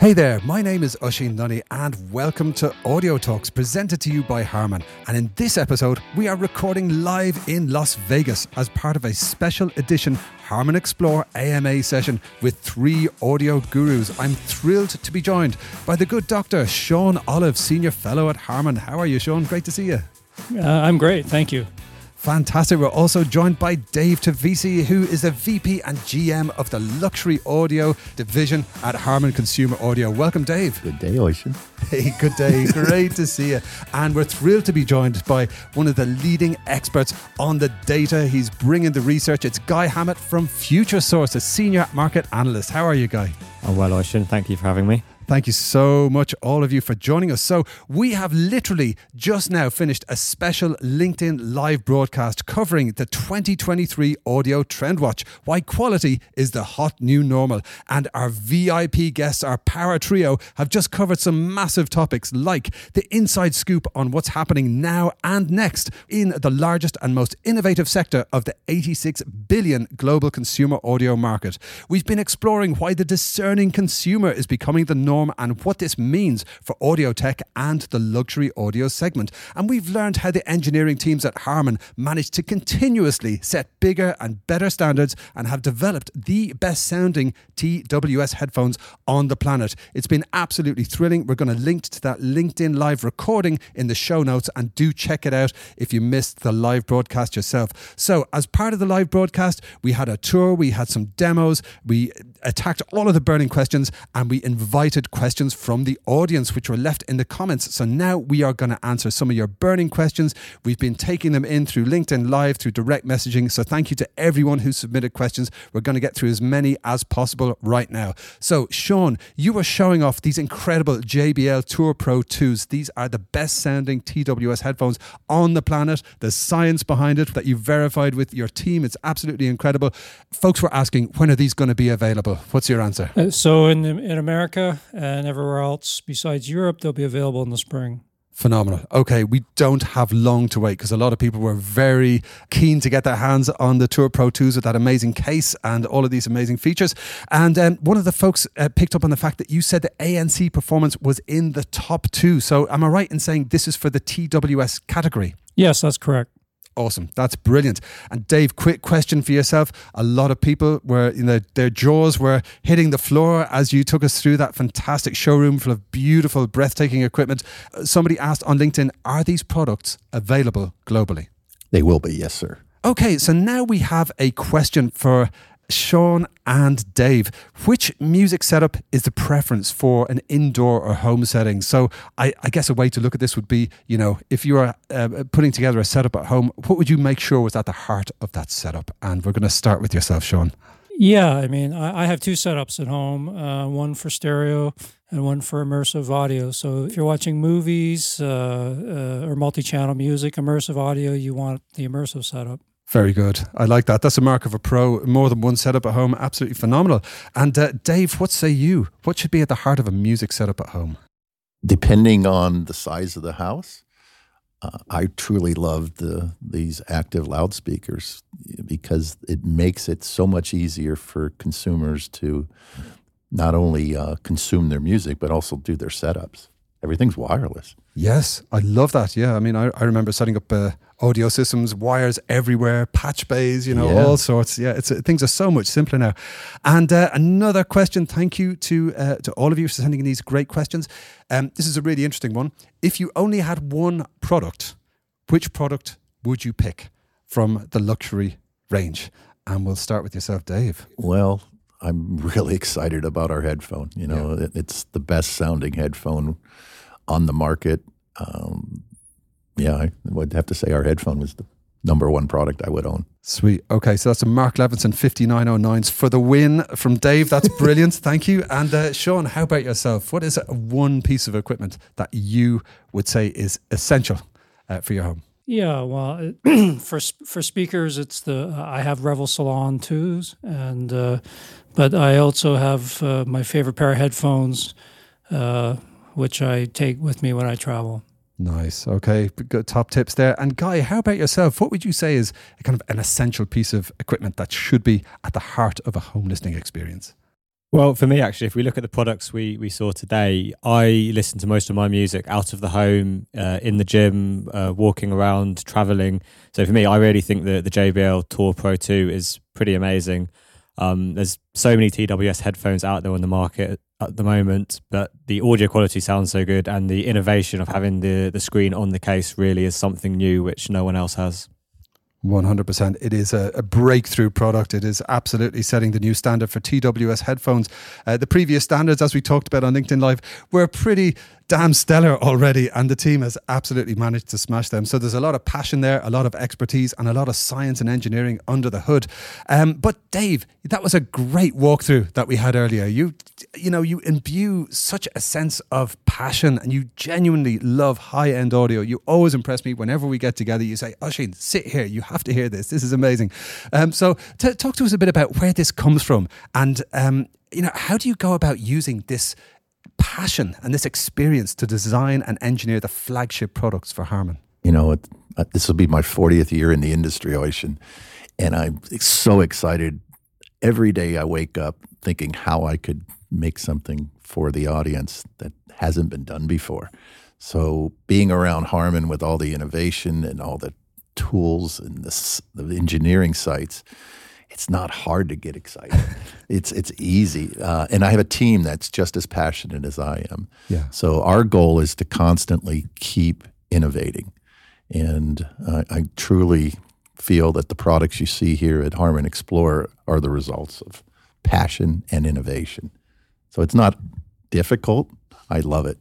Hey there, my name is Oisin Lunny and welcome to Audio Talks presented to you by Harman. And in this episode, we are recording live in Las Vegas as part of a special edition Harman Explore AMA session with three audio gurus. I'm thrilled to be joined by the good doctor, Sean Olive, Senior Fellow at Harman. How are you, Sean? Great to see you. Uh, I'm great, thank you. Fantastic. We're also joined by Dave Tavisi, who is the VP and GM of the Luxury Audio Division at Harman Consumer Audio. Welcome, Dave. Good day, Oisin. Hey, good day. Great to see you. And we're thrilled to be joined by one of the leading experts on the data. He's bringing the research. It's Guy Hammett from Futuresource, a senior market analyst. How are you, Guy? Oh, well, Oisin, thank you for having me. Thank you so much, all of you, for joining us. So, we have literally just now finished a special LinkedIn live broadcast covering the 2023 Audio Trend Watch why quality is the hot new normal. And our VIP guests, our power trio, have just covered some massive topics like the inside scoop on what's happening now and next in the largest and most innovative sector of the 86 billion global consumer audio market. We've been exploring why the discerning consumer is becoming the norm norm and what this means for audio tech and the luxury audio segment. And we've learned how the engineering teams at Harman managed to continuously set bigger and better standards and have developed the best sounding TWS headphones on the planet. It's been absolutely thrilling. We're going to link to that LinkedIn live recording in the show notes and do check it out if you missed the live broadcast yourself. So, as part of the live broadcast, we had a tour, we had some demos, we attacked all of the burning questions, and we invited questions from the audience, which were left in the comments. So now we are going to answer some of your burning questions. We've been taking them in through LinkedIn Live, through direct messaging. So thank you to everyone who submitted questions. We're going to get through as many as possible right now. So, Sean, you were showing off these incredible JBL Tour Pro 2s. These are the best sounding TWS headphones on the planet. The science behind it that you verified with your team, it's absolutely incredible. Folks were asking, when are these going to be available? What's your answer? Uh, so, in, in America, and everywhere else besides Europe, they'll be available in the spring. Phenomenal. Okay, we don't have long to wait because a lot of people were very keen to get their hands on the Tour Pro 2s with that amazing case and all of these amazing features. And um, one of the folks uh, picked up on the fact that you said the ANC performance was in the top two. So, am I right in saying this is for the TWS category? Yes, that's correct. Awesome. That's brilliant. And Dave, quick question for yourself. A lot of people were, you know, their jaws were hitting the floor as you took us through that fantastic showroom full of beautiful, breathtaking equipment. Uh, somebody asked on LinkedIn, are these products available globally? They will be, yes, sir. Okay, so now we have a question for Sean and Dave, which music setup is the preference for an indoor or home setting? So, I, I guess a way to look at this would be, you know, if you are uh, putting together a setup at home, what would you make sure was at the heart of that setup? And we're going to start with yourself, Sean. Yeah, I mean, I, I have two setups at home uh, one for stereo and one for immersive audio. So, if you're watching movies uh, uh or multi channel music, immersive audio, you want the immersive setup. Very good. I like that. That's a mark of a pro. More than one setup at home. Absolutely phenomenal. And uh, Dave, what say you? What should be at the heart of a music setup at home? Depending on the size of the house, uh, I truly love the these active loudspeakers because it makes it so much easier for consumers to not only uh, consume their music but also do their setups. Everything's wireless. Yes, I love that. Yeah, I mean, I, I remember setting up uh, audio systems, wires everywhere, patch bays, you know, yeah. all sorts. Yeah, it's things are so much simpler now. And uh, another question. Thank you to uh, to all of you for sending in these great questions. Um, this is a really interesting one. If you only had one product, which product would you pick from the luxury range? And we'll start with yourself, Dave. Well, I'm really excited about our headphone. You know, yeah. it's the best sounding headphone on the market. Um, yeah, I would have to say our headphone was the number one product I would own. Sweet. Okay, so that's a Mark Levinson 5909s for the win from Dave. That's brilliant. Thank you. And uh, Sean, how about yourself? What is one piece of equipment that you would say is essential uh, for your home? Yeah, well, for for speakers, it's the uh, I have Revel Salon twos, and uh, but I also have uh, my favorite pair of headphones, uh, which I take with me when I travel. Nice. Okay. Good top tips there. And Guy, how about yourself? What would you say is kind of an essential piece of equipment that should be at the heart of a home listening experience? Well, for me, actually, if we look at the products we, we saw today, I listen to most of my music out of the home, uh, in the gym, uh, walking around, traveling. So for me, I really think that the JBL Tour Pro 2 is pretty amazing. Um, there's so many TWS headphones out there on the market at the moment, but the audio quality sounds so good, and the innovation of having the, the screen on the case really is something new which no one else has. 100%. It is a, a, breakthrough product. It is absolutely setting the new standard for TWS headphones. Uh, the previous standards, as we talked about on LinkedIn Live, were pretty damn stellar already, and the team has absolutely managed to smash them. So there's a lot of passion there, a lot of expertise, and a lot of science and engineering under the hood. Um, but Dave, that was a great walkthrough that we had earlier. You, you know, you imbue such a sense of passion, and you genuinely love high-end audio. You always impress me whenever we get together. You say, "Oisín, sit here. You have to hear this. This is amazing." Um, so t- talk to us a bit about where this comes from, and um, you know, how do you go about using this? Passion and this experience to design and engineer the flagship products for Harman? You know, it, uh, this will be my 40th year in the industry, Oisín, and I'm so excited. Every day I wake up thinking how I could make something for the audience that hasn't been done before. So being around Harman with all the innovation and all the tools and the, the engineering sites, it's not hard to get excited. it's it's easy, uh, and I have a team that's just as passionate as I am. Yeah. So our goal is to constantly keep innovating, and uh, I truly feel that the products you see here at Harman Explore are the results of passion and innovation. So it's not difficult. I love it.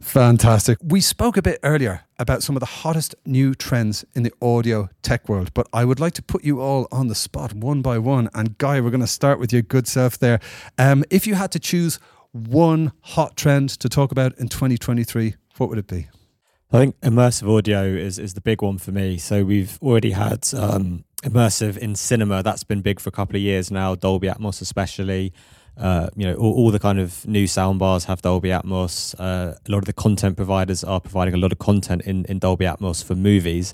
Fantastic. We spoke a bit earlier about some of the hottest new trends in the audio tech world, but I would like to put you all on the spot one by one. And Guy, we're going to start with your good self there. Um, if you had to choose one hot trend to talk about in 2023, what would it be? I think immersive audio is, is the big one for me. So we've already had um, immersive in cinema. That's been big for a couple of years now, Dolby Atmos especially. Uh, you know, all, all, the kind of new soundbars have Dolby Atmos. Uh, a lot of the content providers are providing a lot of content in, in Dolby Atmos for movies.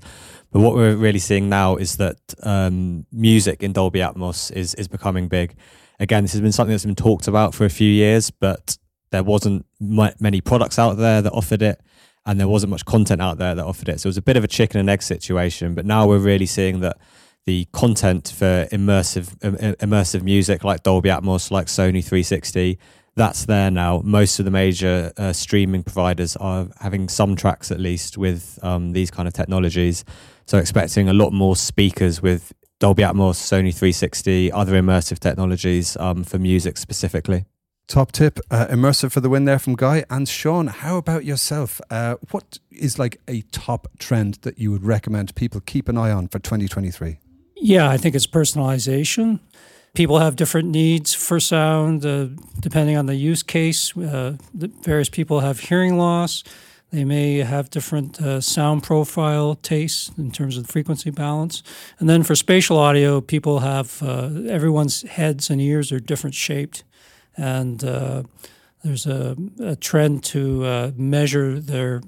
But what we're really seeing now is that um, music in Dolby Atmos is is becoming big. Again, this has been something that's been talked about for a few years, but there wasn't many products out there that offered it, and there wasn't much content out there that offered it. So it was a bit of a chicken and egg situation. But now we're really seeing that the content for immersive immersive music like Dolby Atmos, like Sony 360. That's there now. Most of the major uh, streaming providers are having some tracks at least with um, these kind of technologies. So expecting a lot more speakers with Dolby Atmos, Sony 360, other immersive technologies um, for music specifically. Top tip, uh, immersive for the win there from Guy and Sean. How about yourself? Uh, what is like a top trend that you would recommend people keep an eye on for 2023? Yeah, I think it's personalization. People have different needs for sound uh, depending on the use case. Uh, the various people have hearing loss. They may have different uh, sound profile tastes in terms of frequency balance. And then for spatial audio, people have uh, everyone's heads and ears are different shaped. And uh, there's a, a, trend to uh, measure their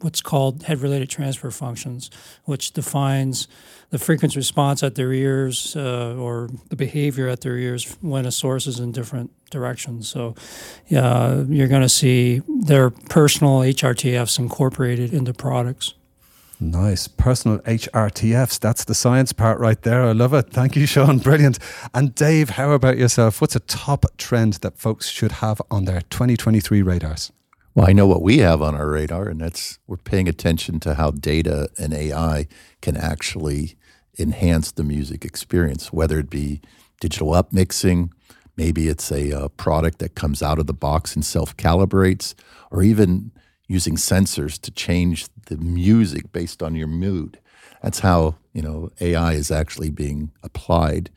what's called head related transfer functions, which defines the frequency response at their ears uh, or the behavior at their ears when a source is in different directions. So, yeah, you're going to see their personal HRTFs incorporated into products. Nice. Personal HRTFs. That's the science part right there. I love it. Thank you, Sean. Brilliant. And Dave, how about yourself? What's a top trend that folks should have on their 2023 radars? Well, I know what we have on our radar, and that's we're paying attention to how data and AI can actually enhance the music experience, whether it be digital upmixing, maybe it's a, a uh, product that comes out of the box and self calibrates, or even using sensors to change the music based on your mood. That's how you know AI is actually being applied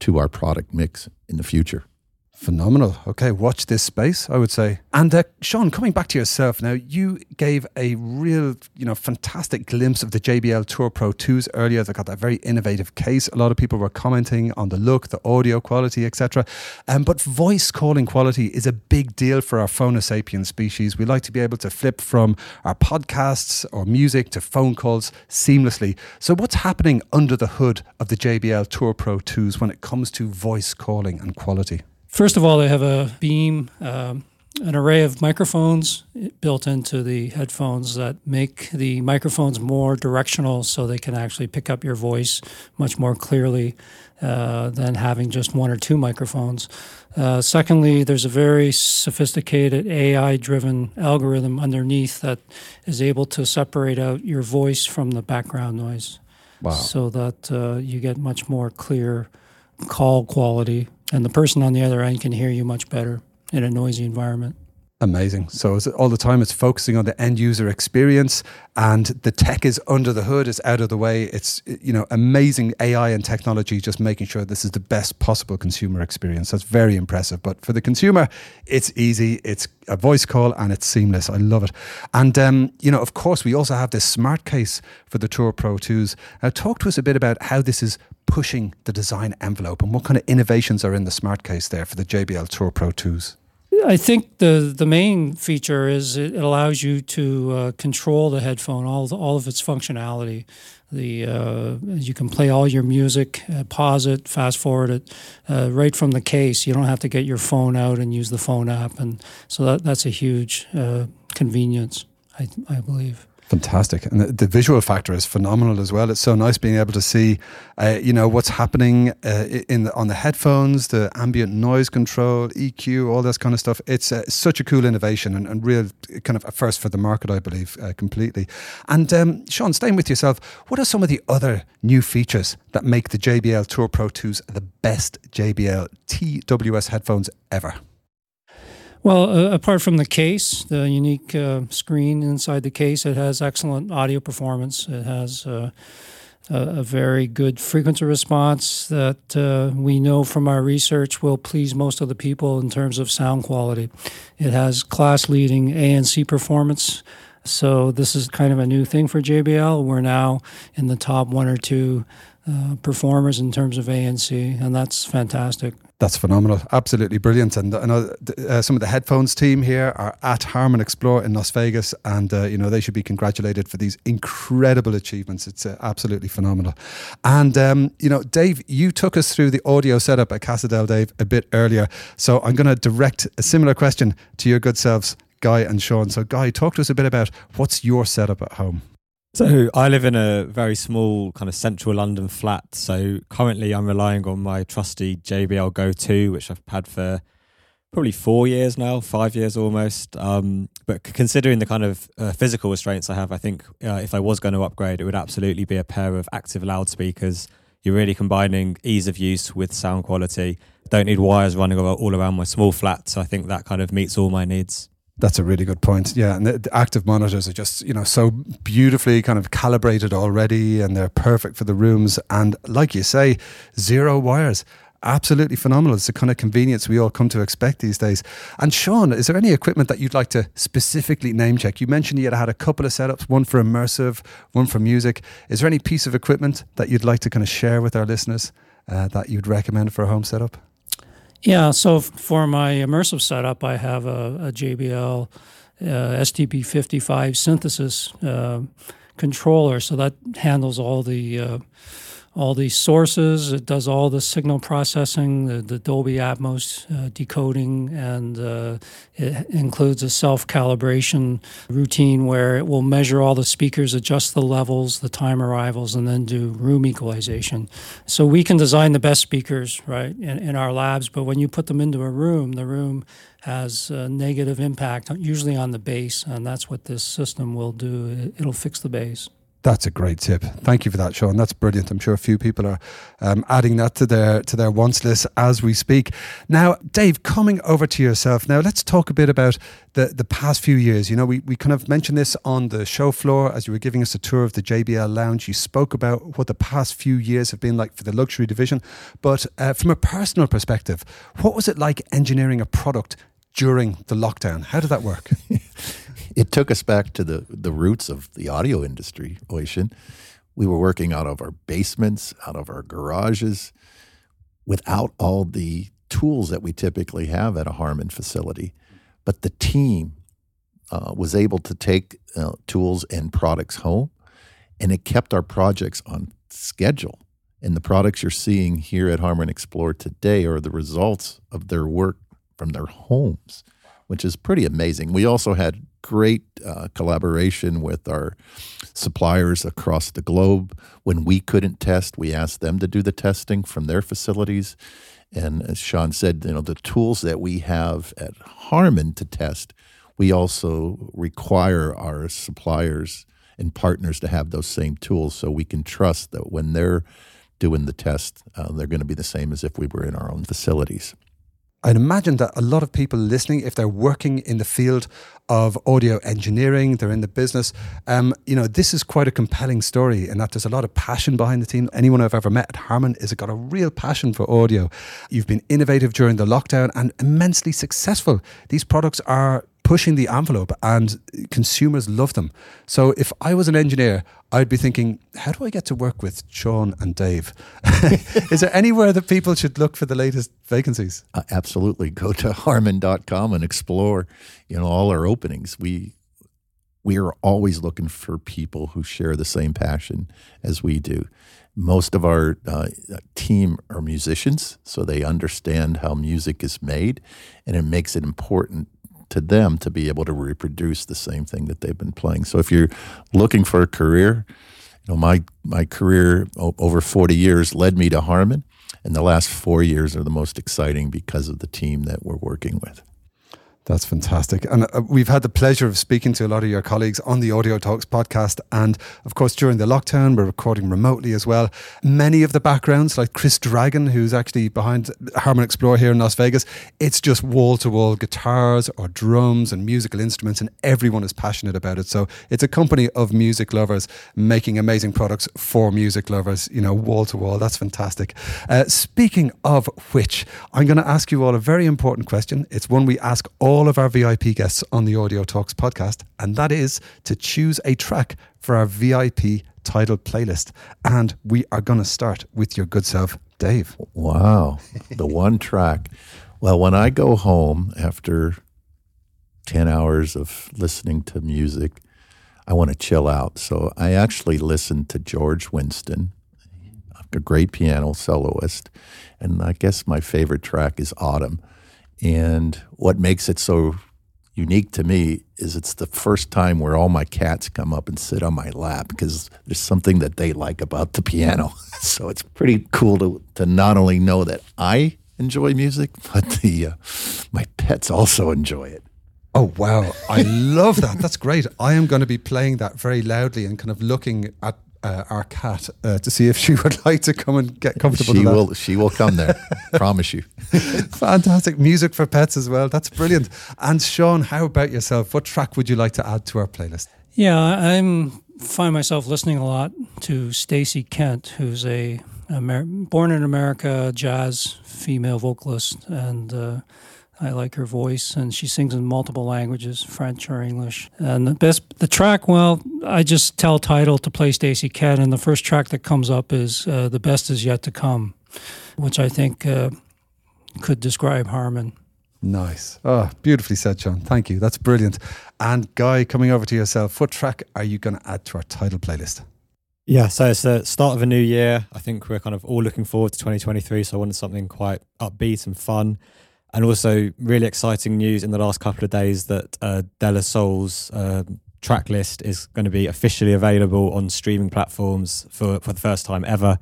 to our product mix in the future. Phenomenal. Okay, watch this space, I would say. And uh, Sean, coming back to yourself now, you gave a real, you know, fantastic glimpse of the JBL Tour Pro 2s earlier. They got that very innovative case. A lot of people were commenting on the look, the audio quality, etc. Um, but voice calling quality is a big deal for our Phonosapien species. We like to be able to flip from our podcasts or music to phone calls seamlessly. So, what's happening under the hood of the JBL Tour Pro 2s when it comes to voice calling and quality? First of all, they have a beam, um, an array of microphones built into the headphones that make the microphones more directional so they can actually pick up your voice much more clearly uh, than having just one or two microphones. Uh, secondly, there's a very sophisticated AI driven algorithm underneath that is able to separate out your voice from the background noise. Wow. So that uh, you get much more clear call quality, and the person on the other end can hear you much better in a noisy environment. Amazing. So all the time it's focusing on the end user experience and the tech is under the hood, it's out of the way. It's you know amazing AI and technology just making sure this is the best possible consumer experience. That's very impressive. But for the consumer, it's easy. It's a voice call and it's seamless. I love it. And um, you know, of course, we also have this smart case for the Tour Pro 2s. Now talk to us a bit about how this is pushing the design envelope and what kind of innovations are in the smart case there for the JBL Tour Pro 2s. I think the the main feature is it allows you to uh, control the headphone, all all of its functionality. The uh, you can play all your music, uh, pause it, fast forward it, uh, right from the case. You don't have to get your phone out and use the phone app, and so that that's a huge uh, convenience. I I believe. Fantastic, and the, the, visual factor is phenomenal as well. It's so nice being able to see, uh, you know, what's happening uh, in the, on the headphones, the ambient noise control, EQ, all this kind of stuff. It's uh, such a cool innovation and, and, real kind of a first for the market, I believe, uh, completely. And um, Sean, staying with yourself, what are some of the other new features that make the JBL Tour Pro 2s the best JBL TWS headphones ever? Well, uh, apart from the case, the unique uh, screen inside the case, it has excellent audio performance. It has uh, a, a, very good frequency response that uh, we know from our research will please most of the people in terms of sound quality. It has class leading ANC performance. So, this is kind of a new thing for JBL. We're now in the top one or two uh, performers in terms of ANC, and that's fantastic. That's phenomenal. Absolutely brilliant. And I know uh, some of the headphones team here are at Harman Explore in Las Vegas, and uh, you know they should be congratulated for these incredible achievements. It's uh, absolutely phenomenal. And um, you know, Dave, you took us through the audio setup at Casa del Dave a bit earlier, so I'm going to direct a similar question to your good selves, Guy and Sean. So, Guy, talk to us a bit about what's your setup at home. So I live in a very small kind of central London flat. So currently I'm relying on my trusty JBL Go 2, which I've had for probably four years now, five years almost. Um, but considering the kind of uh, physical restraints I have, I think uh, if I was going to upgrade, it would absolutely be a pair of active loudspeakers. You're really combining ease of use with sound quality. Don't need wires running all around my small flat. So I think that kind of meets all my needs. That's a really good point. Yeah, and the, the, active monitors are just you know so beautifully kind of calibrated already, and they're perfect for the rooms. And like you say, zero wires. Absolutely phenomenal. It's the kind of convenience we all come to expect these days. And Sean, is there any equipment that you'd like to specifically name check? You mentioned you had had a couple of setups, one for immersive, one for music. Is there any piece of equipment that you'd like to kind of share with our listeners uh, that you'd recommend for a home setup? Yeah, so for my immersive setup, I have a, a JBL uh, SDP55 synthesis uh, controller, so that handles all the uh, all these sources. It does all the signal processing, the, the Dolby Atmos uh, decoding, and uh, it includes a self calibration routine where it will measure all the speakers, adjust the levels, the time arrivals, and then do room equalization. So we can design the best speakers, right, in, in our labs, but when you put them into a room, the room has a negative impact, usually on the bass, and that's what this system will do. It'll fix the bass. That's a great tip. Thank you for that, Sean. That's brilliant. I'm sure a few people are um, adding that to their to their wants list as we speak. Now, Dave, coming over to yourself. Now, let's talk a bit about the the past few years. You know, we, we kind of mentioned this on the show floor as you were giving us a tour of the JBL Lounge. You spoke about what the past few years have been like for the luxury division, but uh, from a personal perspective, what was it like engineering a product during the lockdown? How did that work? it took us back to the, the roots of the audio industry, Oisin. We were working out of our basements, out of our garages, without all the tools that we typically have at a Harman facility. But the team uh, was able to take uh, tools and products home, and it kept our projects on schedule And the products you're seeing here at Harman Explore today are the results of their work from their homes, which is pretty amazing. We also had great uh, collaboration with our suppliers across the globe. When we couldn't test, we asked them to do the testing from their facilities. And as Sean said, you know, the tools that we have at Harman to test, we also require our suppliers and partners to have those same tools so we can trust that when they're doing the test, uh, they're going to be the same as if we were in our own facilities. I'd imagine that a lot of people listening, if they're working in the field of audio engineering, they're in the business, um, you know, this is quite a compelling story in that there's a lot of passion behind the team. Anyone I've ever met at Harman has got a real passion for audio. You've been innovative during the lockdown and immensely successful. These products are pushing the envelope and consumers love them. So if I was an engineer, I'd be thinking, how do I get to work with Sean and Dave? Is there anywhere that people should look for the latest vacancies? Uh, absolutely. Go to harman.com and explore, you know, all our openings. We we are always looking for people who share the same passion as we do. Most of our uh, team are musicians, so they understand how music is made, and it makes it important to them to be able to reproduce the same thing that they've been playing. So if you're looking for a career, you know my my career over 40 years led me to Harman, and the last four years are the most exciting because of the team that we're working with. That's fantastic. And uh, we've had the pleasure of speaking to a lot of your colleagues on the Audio Talks podcast. And of course, during the lockdown, we're recording remotely as well. Many of the backgrounds, like Chris Dragon, who's actually behind Harman Explore here in Las Vegas, it's just wall to wall guitars or drums and musical instruments, and everyone is passionate about it. So it's a company of music lovers making amazing products for music lovers, you know, wall to wall. That's fantastic. Uh, speaking of which, I'm going to ask you all a very important question. It's one we ask all all of our VIP guests on the Audio Talks podcast, and that is to choose a track for our VIP title playlist. And we are going to start with your good self, Dave. Wow, the one track. Well, when I go home after 10 hours of listening to music, I want to chill out. So I actually listened to George Winston, a great piano soloist. And I guess my favorite track is Autumn. And what makes it so unique to me is it's the first time where all my cats come up and sit on my lap because there's something that they like about the piano. so it's pretty cool to, to not only know that I enjoy music, but the uh, my pets also enjoy it. Oh wow, I love that. That's great. I am going to be playing that very loudly and kind of looking at uh, our cat uh, to see if she would like to come and get comfortable. She will. She will come there. promise you. Fantastic music for pets as well. That's brilliant. And Sean, how about yourself? What track would you like to add to our playlist? Yeah, I'm find myself listening a lot to Stacey Kent, who's a Amer- born in America jazz female vocalist, and uh, I like her voice, and she sings in multiple languages, French or English. And the best, the track, well, I just tell title to play Stacey Kent, and the first track that comes up is uh, "The Best Is Yet to Come," which I think uh, could describe Harman. Nice. Oh, beautifully said, Sean. Thank you. That's brilliant. And Guy, coming over to yourself, what track are you going to add to our title playlist? Yeah, so it's the start of a new year. I think we're kind of all looking forward to 2023. So I wanted something quite upbeat and fun. And also, really exciting news in the last couple of days that uh, De La Soul's uh, track list is going to be officially available on streaming platforms for, for the first time ever.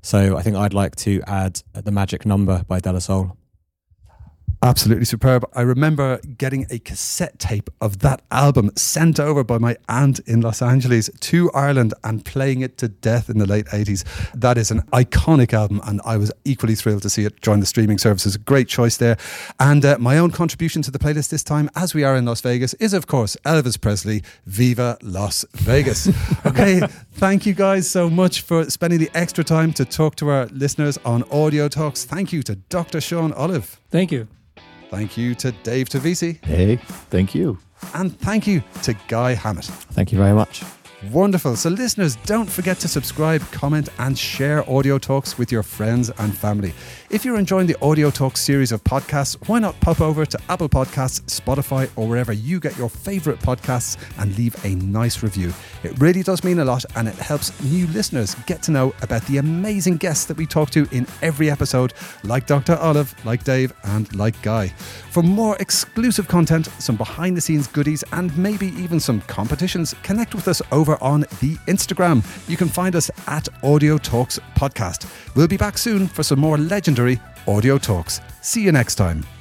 So I think I'd like to add The Magic Number by De La Soul. Absolutely superb. I remember getting a cassette tape of that album sent over by my aunt in Los Angeles to Ireland and playing it to death in the late 80s. That is an iconic album, and I was equally thrilled to see it join the streaming services. Great choice there. And uh, my own contribution to the playlist this time, as we are in Las Vegas, is of course Elvis Presley, Viva Las Vegas. okay, thank you guys so much for spending the extra time to talk to our listeners on Audio Talks. Thank you to Dr. Sean Olive. Thank you. Thank you to Dave Tavisi. Hey, thank you. And thank you to Guy Hammett. Thank you very much. Wonderful. So, listeners, don't forget to subscribe, comment, and share Audio Talks with your friends and family. If you're enjoying the Audio Talks series of podcasts, why not pop over to Apple Podcasts, Spotify, or wherever you get your favorite podcasts and leave a nice review? It really does mean a lot and it helps new listeners get to know about the amazing guests that we talk to in every episode, like Dr. Olive, like Dave, and like Guy. For more exclusive content, some behind the scenes goodies, and maybe even some competitions, connect with us over on the Instagram. You can find us at Audio Talks Podcast. We'll be back soon for some more legendary Audio Talks. See you next time.